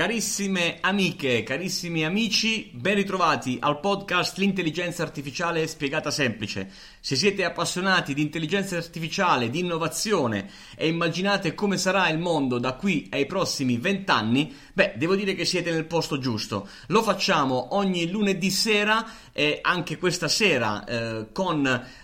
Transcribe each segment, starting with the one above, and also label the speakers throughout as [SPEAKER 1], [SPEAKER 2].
[SPEAKER 1] Carissime amiche, carissimi amici, ben ritrovati al podcast L'intelligenza artificiale spiegata semplice. Se siete appassionati di intelligenza artificiale, di innovazione e immaginate come sarà il mondo da qui ai prossimi vent'anni, beh, devo dire che siete nel posto giusto. Lo facciamo ogni lunedì sera e anche questa sera eh, con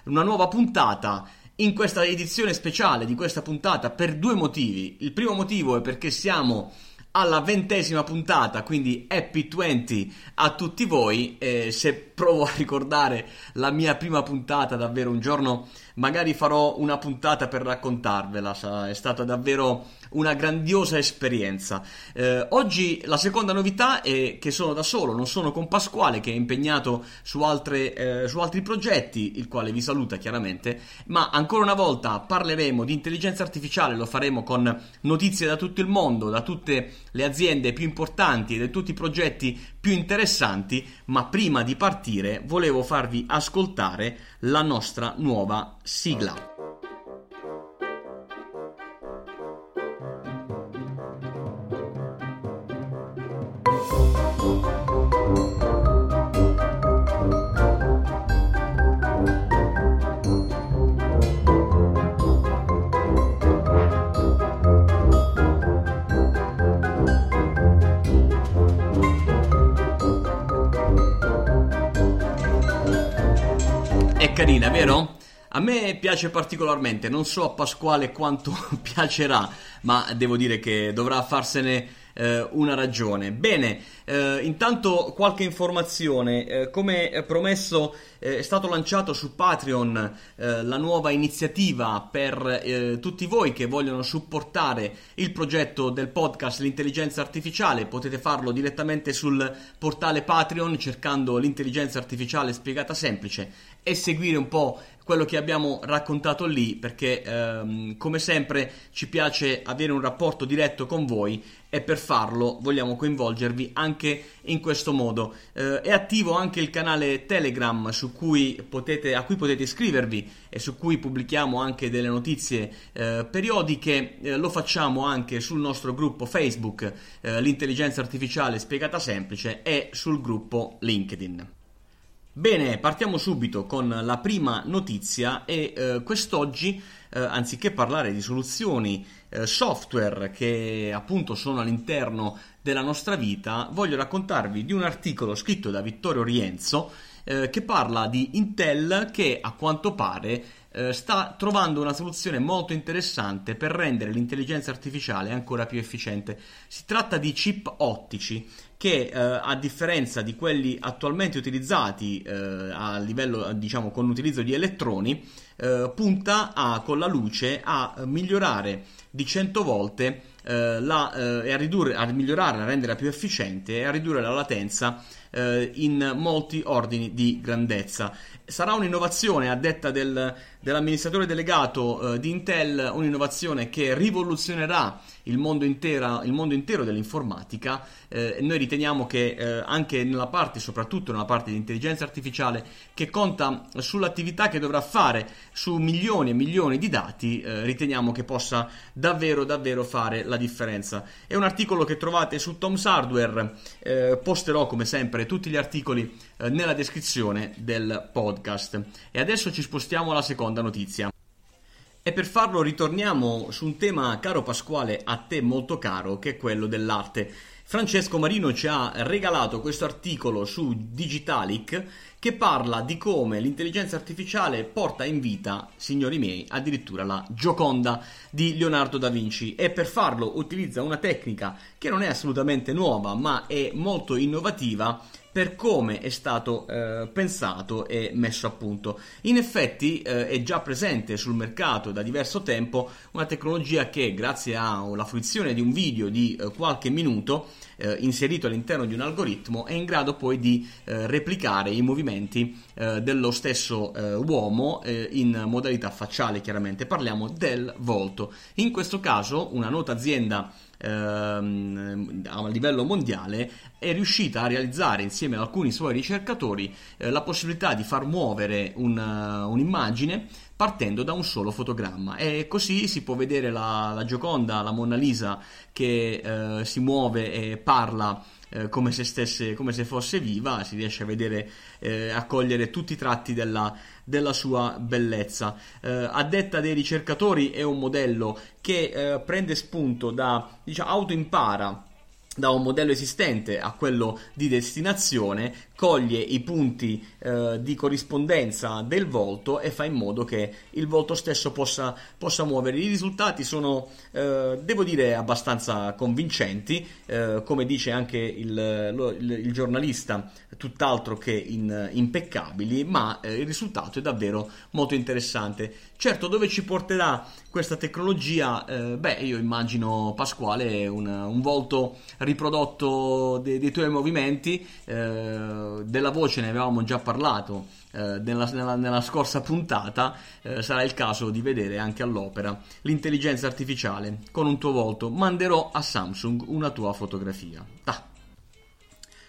[SPEAKER 1] una nuova puntata in questa edizione speciale di questa puntata per due motivi. Il primo motivo è perché siamo alla ventesima puntata, quindi Happy 20 a tutti voi. Eh, se provo a ricordare la mia prima puntata, davvero un giorno magari farò una puntata per raccontarvela, è stata davvero una grandiosa esperienza. Eh, oggi la seconda novità è che sono da solo, non sono con Pasquale che è impegnato su, altre, eh, su altri progetti, il quale vi saluta chiaramente, ma ancora una volta parleremo di intelligenza artificiale, lo faremo con notizie da tutto il mondo, da tutte le aziende più importanti e da tutti i progetti più interessanti, ma prima di partire volevo farvi ascoltare la nostra nuova sigla. Carina, vero? A me piace particolarmente, non so a Pasquale quanto piacerà, ma devo dire che dovrà farsene eh, una ragione. Bene, eh, intanto qualche informazione. Eh, come promesso eh, è stato lanciato su Patreon eh, la nuova iniziativa per eh, tutti voi che vogliono supportare il progetto del podcast L'intelligenza artificiale. Potete farlo direttamente sul portale Patreon cercando l'intelligenza artificiale spiegata semplice e seguire un po' quello che abbiamo raccontato lì perché ehm, come sempre ci piace avere un rapporto diretto con voi e per farlo vogliamo coinvolgervi anche in questo modo. Eh, è attivo anche il canale Telegram cui potete, a cui potete iscrivervi e su cui pubblichiamo anche delle notizie eh, periodiche. Eh, lo facciamo anche sul nostro gruppo Facebook, eh, l'intelligenza artificiale spiegata semplice e sul gruppo LinkedIn. Bene, partiamo subito con la prima notizia e eh, quest'oggi, eh, anziché parlare di soluzioni eh, software che appunto sono all'interno della nostra vita, voglio raccontarvi di un articolo scritto da Vittorio Rienzo eh, che parla di Intel che a quanto pare eh, sta trovando una soluzione molto interessante per rendere l'intelligenza artificiale ancora più efficiente. Si tratta di chip ottici che eh, a differenza di quelli attualmente utilizzati eh, a livello diciamo con l'utilizzo di elettroni eh, punta a, con la luce a migliorare di 100 volte eh, la, e a, ridurre, a migliorare, a renderla più efficiente e a ridurre la latenza in molti ordini di grandezza. Sarà un'innovazione, a detta del, dell'amministratore delegato eh, di Intel, un'innovazione che rivoluzionerà il mondo, intera, il mondo intero dell'informatica. Eh, noi riteniamo che eh, anche nella parte, soprattutto nella parte di intelligenza artificiale, che conta sull'attività che dovrà fare su milioni e milioni di dati, eh, riteniamo che possa davvero, davvero fare la differenza. È un articolo che trovate su Tom's Hardware, eh, posterò come sempre tutti gli articoli eh, nella descrizione del podcast. E adesso ci spostiamo alla seconda notizia. E per farlo ritorniamo su un tema caro Pasquale, a te molto caro, che è quello dell'arte. Francesco Marino ci ha regalato questo articolo su Digitalic che parla di come l'intelligenza artificiale porta in vita, signori miei, addirittura la Gioconda di Leonardo da Vinci e per farlo utilizza una tecnica che non è assolutamente nuova ma è molto innovativa per come è stato eh, pensato e messo a punto. In effetti eh, è già presente sul mercato da diverso tempo una tecnologia che grazie alla fruizione di un video di eh, qualche minuto eh, inserito all'interno di un algoritmo è in grado poi di eh, replicare i movimenti eh, dello stesso uomo in modalità facciale chiaramente. Parliamo del volto. In questo caso una nota azienda ehm, a livello mondiale è riuscita a realizzare insieme ad alcuni suoi ricercatori eh, la possibilità di far muovere un, uh, un'immagine partendo da un solo fotogramma. E così si può vedere la, la Gioconda, la Monna Lisa che eh, si muove e parla eh, come, se stesse, come se fosse viva, si riesce a vedere, eh, a cogliere tutti i tratti della, della sua bellezza. Eh, a detta dei ricercatori è un modello che eh, prende spunto da, diciamo, autoimpara da un modello esistente a quello di destinazione, coglie i punti eh, di corrispondenza del volto e fa in modo che il volto stesso possa, possa muovere. I risultati sono, eh, devo dire, abbastanza convincenti, eh, come dice anche il, lo, il, il giornalista, tutt'altro che in, impeccabili, ma eh, il risultato è davvero molto interessante. Certo, dove ci porterà questa tecnologia? Eh, beh, io immagino Pasquale un, un volto riprodotto dei, dei tuoi movimenti, eh, della voce ne avevamo già parlato eh, nella, nella, nella, scorsa puntata, eh, sarà il caso di vedere anche all'opera l'intelligenza artificiale con un tuo volto. Manderò a Samsung una tua fotografia. Ah.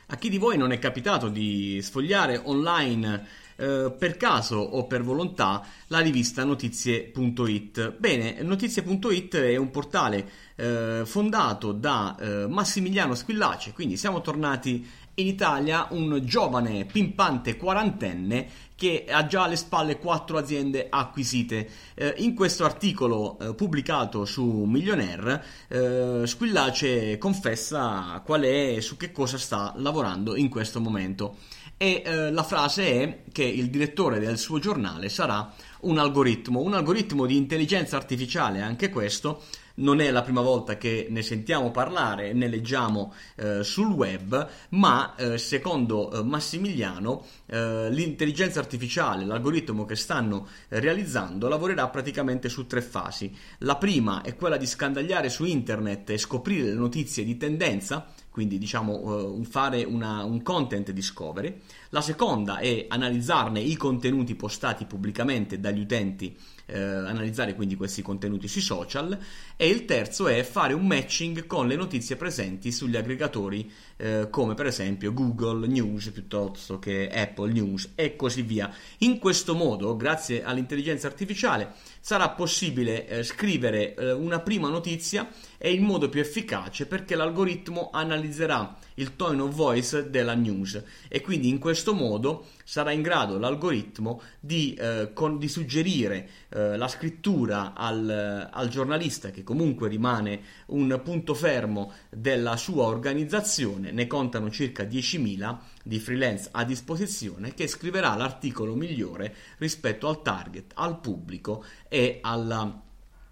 [SPEAKER 1] A chi di voi non è capitato di sfogliare online eh, per caso o per volontà la rivista notizie.it. Bene, notizie.it è un portale eh, fondato da eh, Massimiliano Squillace, quindi siamo tornati in Italia un giovane pimpante quarantenne che ha già alle spalle quattro aziende acquisite. Eh, in questo articolo eh, pubblicato su Millionaire, eh, Squillace confessa qual è e su che cosa sta lavorando in questo momento e eh, la frase è che il direttore del suo giornale sarà un algoritmo, un algoritmo di intelligenza artificiale, anche questo, non è la prima volta che ne sentiamo parlare, ne leggiamo eh, sul web, ma eh, secondo eh, Massimiliano eh, l'intelligenza artificiale, l'algoritmo che stanno realizzando, lavorerà praticamente su tre fasi. La prima è quella di scandagliare su internet e scoprire le notizie di tendenza, quindi diciamo fare una, un content discovery. La seconda è analizzarne i contenuti postati pubblicamente dagli utenti eh, analizzare quindi questi contenuti sui social e il terzo è fare un matching con le notizie presenti sugli aggregatori eh, come per esempio Google News piuttosto che Apple News e così via. In questo modo, grazie all'intelligenza artificiale, sarà possibile eh, scrivere eh, una prima notizia è il modo più efficace perché l'algoritmo analizzerà il tone of voice della news e quindi in questo modo sarà in grado l'algoritmo di, eh, con, di suggerire eh, la scrittura al, al, giornalista che comunque rimane un punto fermo della sua organizzazione, ne contano circa 10.000 di freelance a disposizione che scriverà l'articolo migliore rispetto al target, al pubblico e alla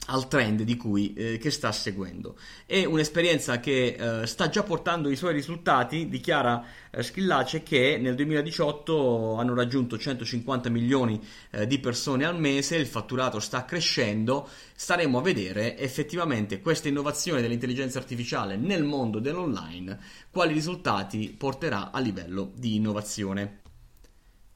[SPEAKER 1] al trend di cui, eh, che sta seguendo. È un'esperienza che eh, sta già portando i suoi risultati, dichiara eh, Schillace che nel 2018 hanno raggiunto 150 milioni eh, di persone al mese, il fatturato sta crescendo, staremo a vedere effettivamente questa innovazione dell'intelligenza artificiale nel mondo dell'online, quali risultati porterà a livello di innovazione.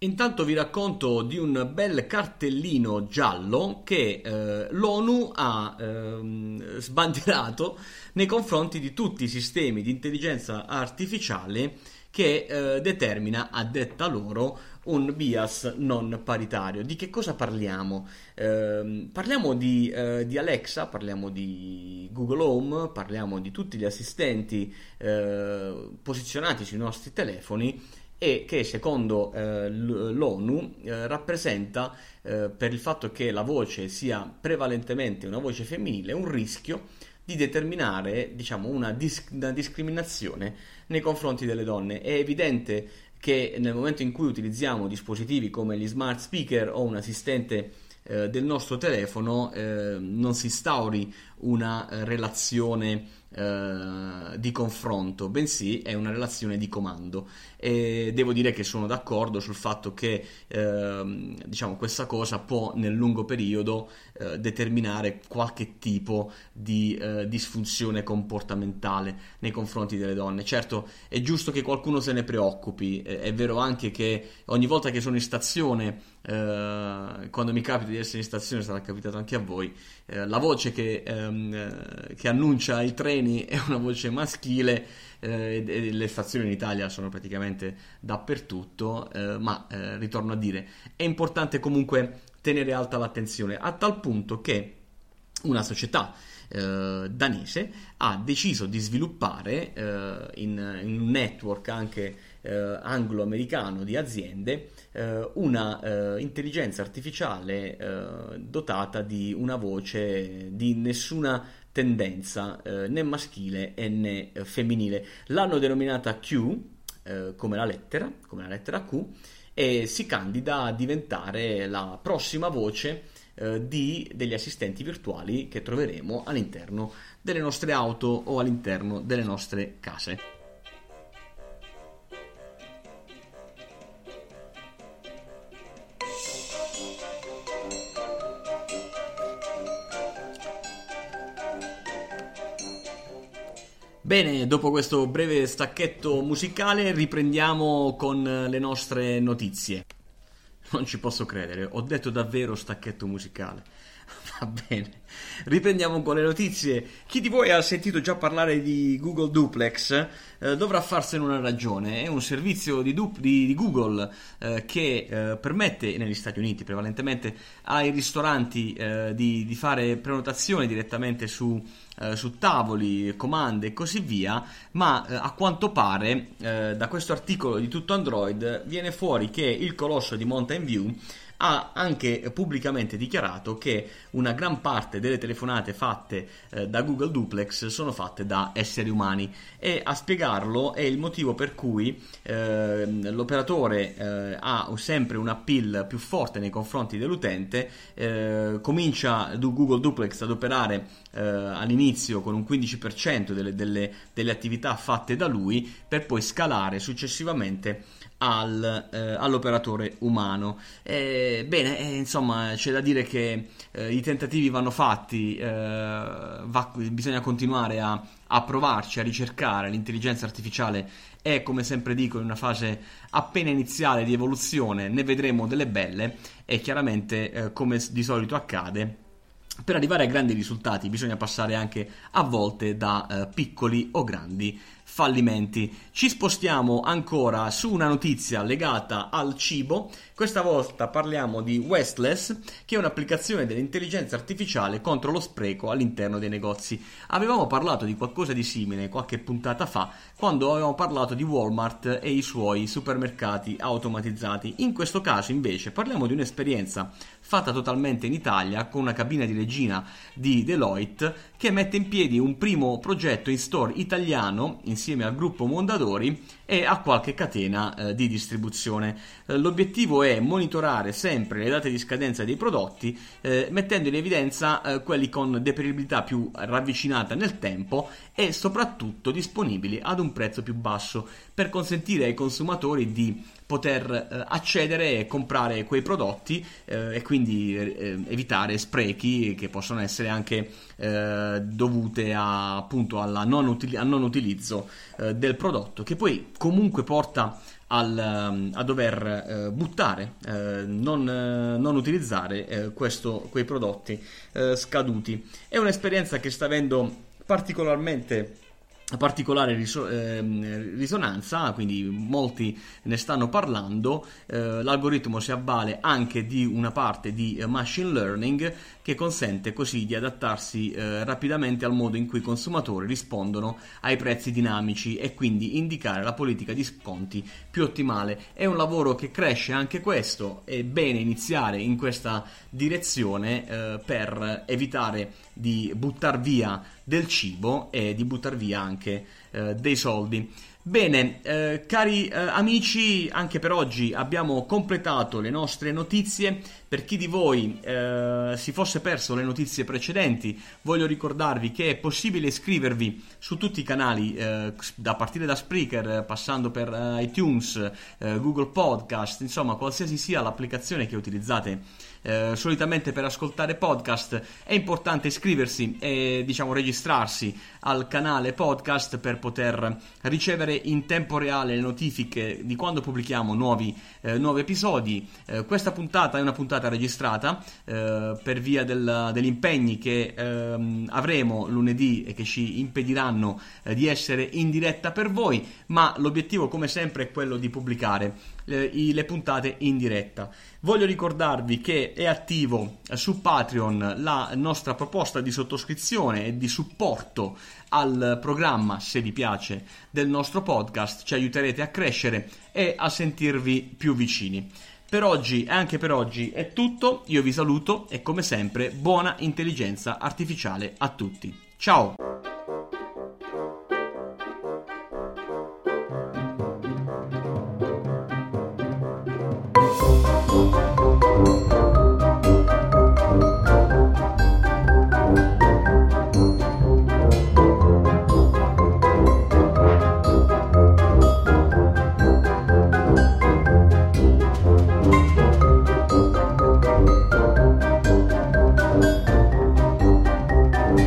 [SPEAKER 1] Intanto vi racconto di un bel cartellino giallo che eh, l'ONU ha ehm, sbandierato nei confronti di tutti i sistemi di intelligenza artificiale che eh, determina, a detta loro, un bias non paritario. Di che cosa parliamo? Eh, parliamo di, eh, di, Alexa, parliamo di Google Home, parliamo di tutti gli assistenti eh, posizionati sui nostri telefoni e che secondo eh, l'ONU eh, rappresenta, eh, per il fatto che la voce sia prevalentemente una voce femminile, un rischio di determinare diciamo, una, dis- una discriminazione nei confronti delle donne. È evidente che nel momento in cui utilizziamo dispositivi come gli smart speaker o un assistente eh, del nostro telefono eh, non si instauri una relazione eh, di confronto, bensì è una relazione di comando. E devo dire che sono d'accordo sul fatto che eh, diciamo, questa cosa può nel lungo periodo eh, determinare qualche tipo di eh, disfunzione comportamentale nei confronti delle donne. Certo, è giusto che qualcuno se ne preoccupi, è vero anche che ogni volta che sono in stazione, eh, quando mi capita di essere in stazione, sarà capitato anche a voi, eh, la voce che, ehm, che annuncia i treni è una voce maschile eh, le stazioni in Italia sono praticamente dappertutto, eh, ma eh, ritorno a dire, è importante comunque tenere alta l'attenzione, a tal punto che una società eh, danese ha deciso di sviluppare eh, in, in, un network anche eh, anglo-americano di aziende una eh, intelligenza artificiale eh, dotata di una voce di nessuna tendenza né maschile né femminile. L'hanno denominata Q come la lettera, come la lettera Q e si candida a diventare la prossima voce eh, di, degli assistenti virtuali che troveremo all'interno delle nostre auto o all'interno delle nostre case. Bene, dopo questo breve stacchetto musicale riprendiamo con le nostre notizie. Non ci posso credere, ho detto davvero stacchetto musicale. Va bene, riprendiamo con le notizie. Chi di voi ha sentito già parlare di Google Duplex eh, dovrà farsene una ragione. È un servizio di, du- di, di Google eh, che eh, permette negli Stati Uniti prevalentemente ai ristoranti eh, di, di, fare prenotazione direttamente su eh, su tavoli, comande e così via, ma eh, a quanto pare da questo articolo di tutto Android viene fuori che il colosso di Mountain View ha anche pubblicamente dichiarato che una gran parte delle telefonate fatte eh, da Google Duplex sono fatte da esseri umani. E a spiegarlo è il motivo per cui eh, l'operatore eh, ha sempre un appeal più forte nei confronti dell'utente, eh, comincia Google Duplex ad operare eh, all'inizio con un 15% delle, delle, delle attività fatte da lui per poi scalare successivamente al, eh, all'operatore umano. Eh, bene, eh, insomma, c'è da dire che eh, i tentativi vanno fatti, eh, va, bisogna continuare a, a, provarci, a ricercare. L'intelligenza artificiale è, come sempre dico, in una fase appena iniziale di evoluzione, ne vedremo delle belle e chiaramente, eh, come di solito accade, per arrivare a grandi risultati bisogna passare anche a volte da piccoli o grandi fallimenti. Ci spostiamo ancora su una notizia legata al cibo. Questa volta parliamo di Westless, che è un'applicazione dell'intelligenza artificiale contro lo spreco all'interno dei negozi. Avevamo parlato di qualcosa di simile qualche puntata fa, quando avevamo parlato di Walmart e i suoi supermercati automatizzati. In questo caso, invece, parliamo di un'esperienza fatta totalmente in Italia con una cabina di regina di Deloitte che mette in piedi un primo progetto in store italiano insieme al gruppo Mondadori e a qualche catena eh, di distribuzione. Eh, l'obiettivo è monitorare sempre le date di scadenza dei prodotti eh, mettendo in evidenza eh, quelli con deperibilità più ravvicinata nel tempo e soprattutto disponibili ad un prezzo più basso per consentire ai consumatori di poter eh, accedere e comprare quei prodotti eh, e quindi evitare sprechi che possono essere anche eh, dovute a, appunto alla non util- al non utilizzo eh, del prodotto che poi comunque porta al, ehm, a dover eh, buttare, non, non, utilizzare questo, quei prodotti scaduti. È un'esperienza che sta avendo particolarmente particolare riso- eh, risonanza, quindi molti ne stanno parlando. Eh, l'algoritmo si avvale anche di una parte di eh, machine learning che consente così di adattarsi eh, rapidamente al modo in cui i consumatori rispondono ai prezzi dinamici e quindi indicare la politica di sconti più ottimale. È un lavoro che cresce anche questo, è bene iniziare in questa direzione eh, per evitare di buttare via del cibo e di buttare via anche eh, dei soldi. Bene, eh, cari eh, amici, anche per oggi abbiamo completato le nostre notizie. Per chi di voi eh, si fosse perso le notizie precedenti, voglio ricordarvi che è possibile iscrivervi su tutti i canali, eh, da partire da Spreaker, passando per eh, iTunes, eh, Google Podcast, insomma, qualsiasi sia l'applicazione che utilizzate eh, solitamente per ascoltare podcast è importante iscriversi e diciamo registrarsi al canale podcast per poter ricevere ricevere in tempo reale le notifiche di quando pubblichiamo nuovi, eh, nuovi episodi. Eh, questa puntata è una puntata registrata eh, per via del, degli impegni che ehm, avremo lunedì e che ci impediranno eh, di essere in diretta per voi, ma l'obiettivo come sempre è quello di pubblicare eh, le puntate in diretta. Voglio ricordarvi che è attivo su Patreon la nostra proposta di sottoscrizione e di supporto al programma, se vi piace, del nostro podcast, ci aiuterete a crescere e a sentirvi più vicini. Per oggi e anche per oggi è tutto, io vi saluto e come sempre buona intelligenza artificiale a tutti. Ciao!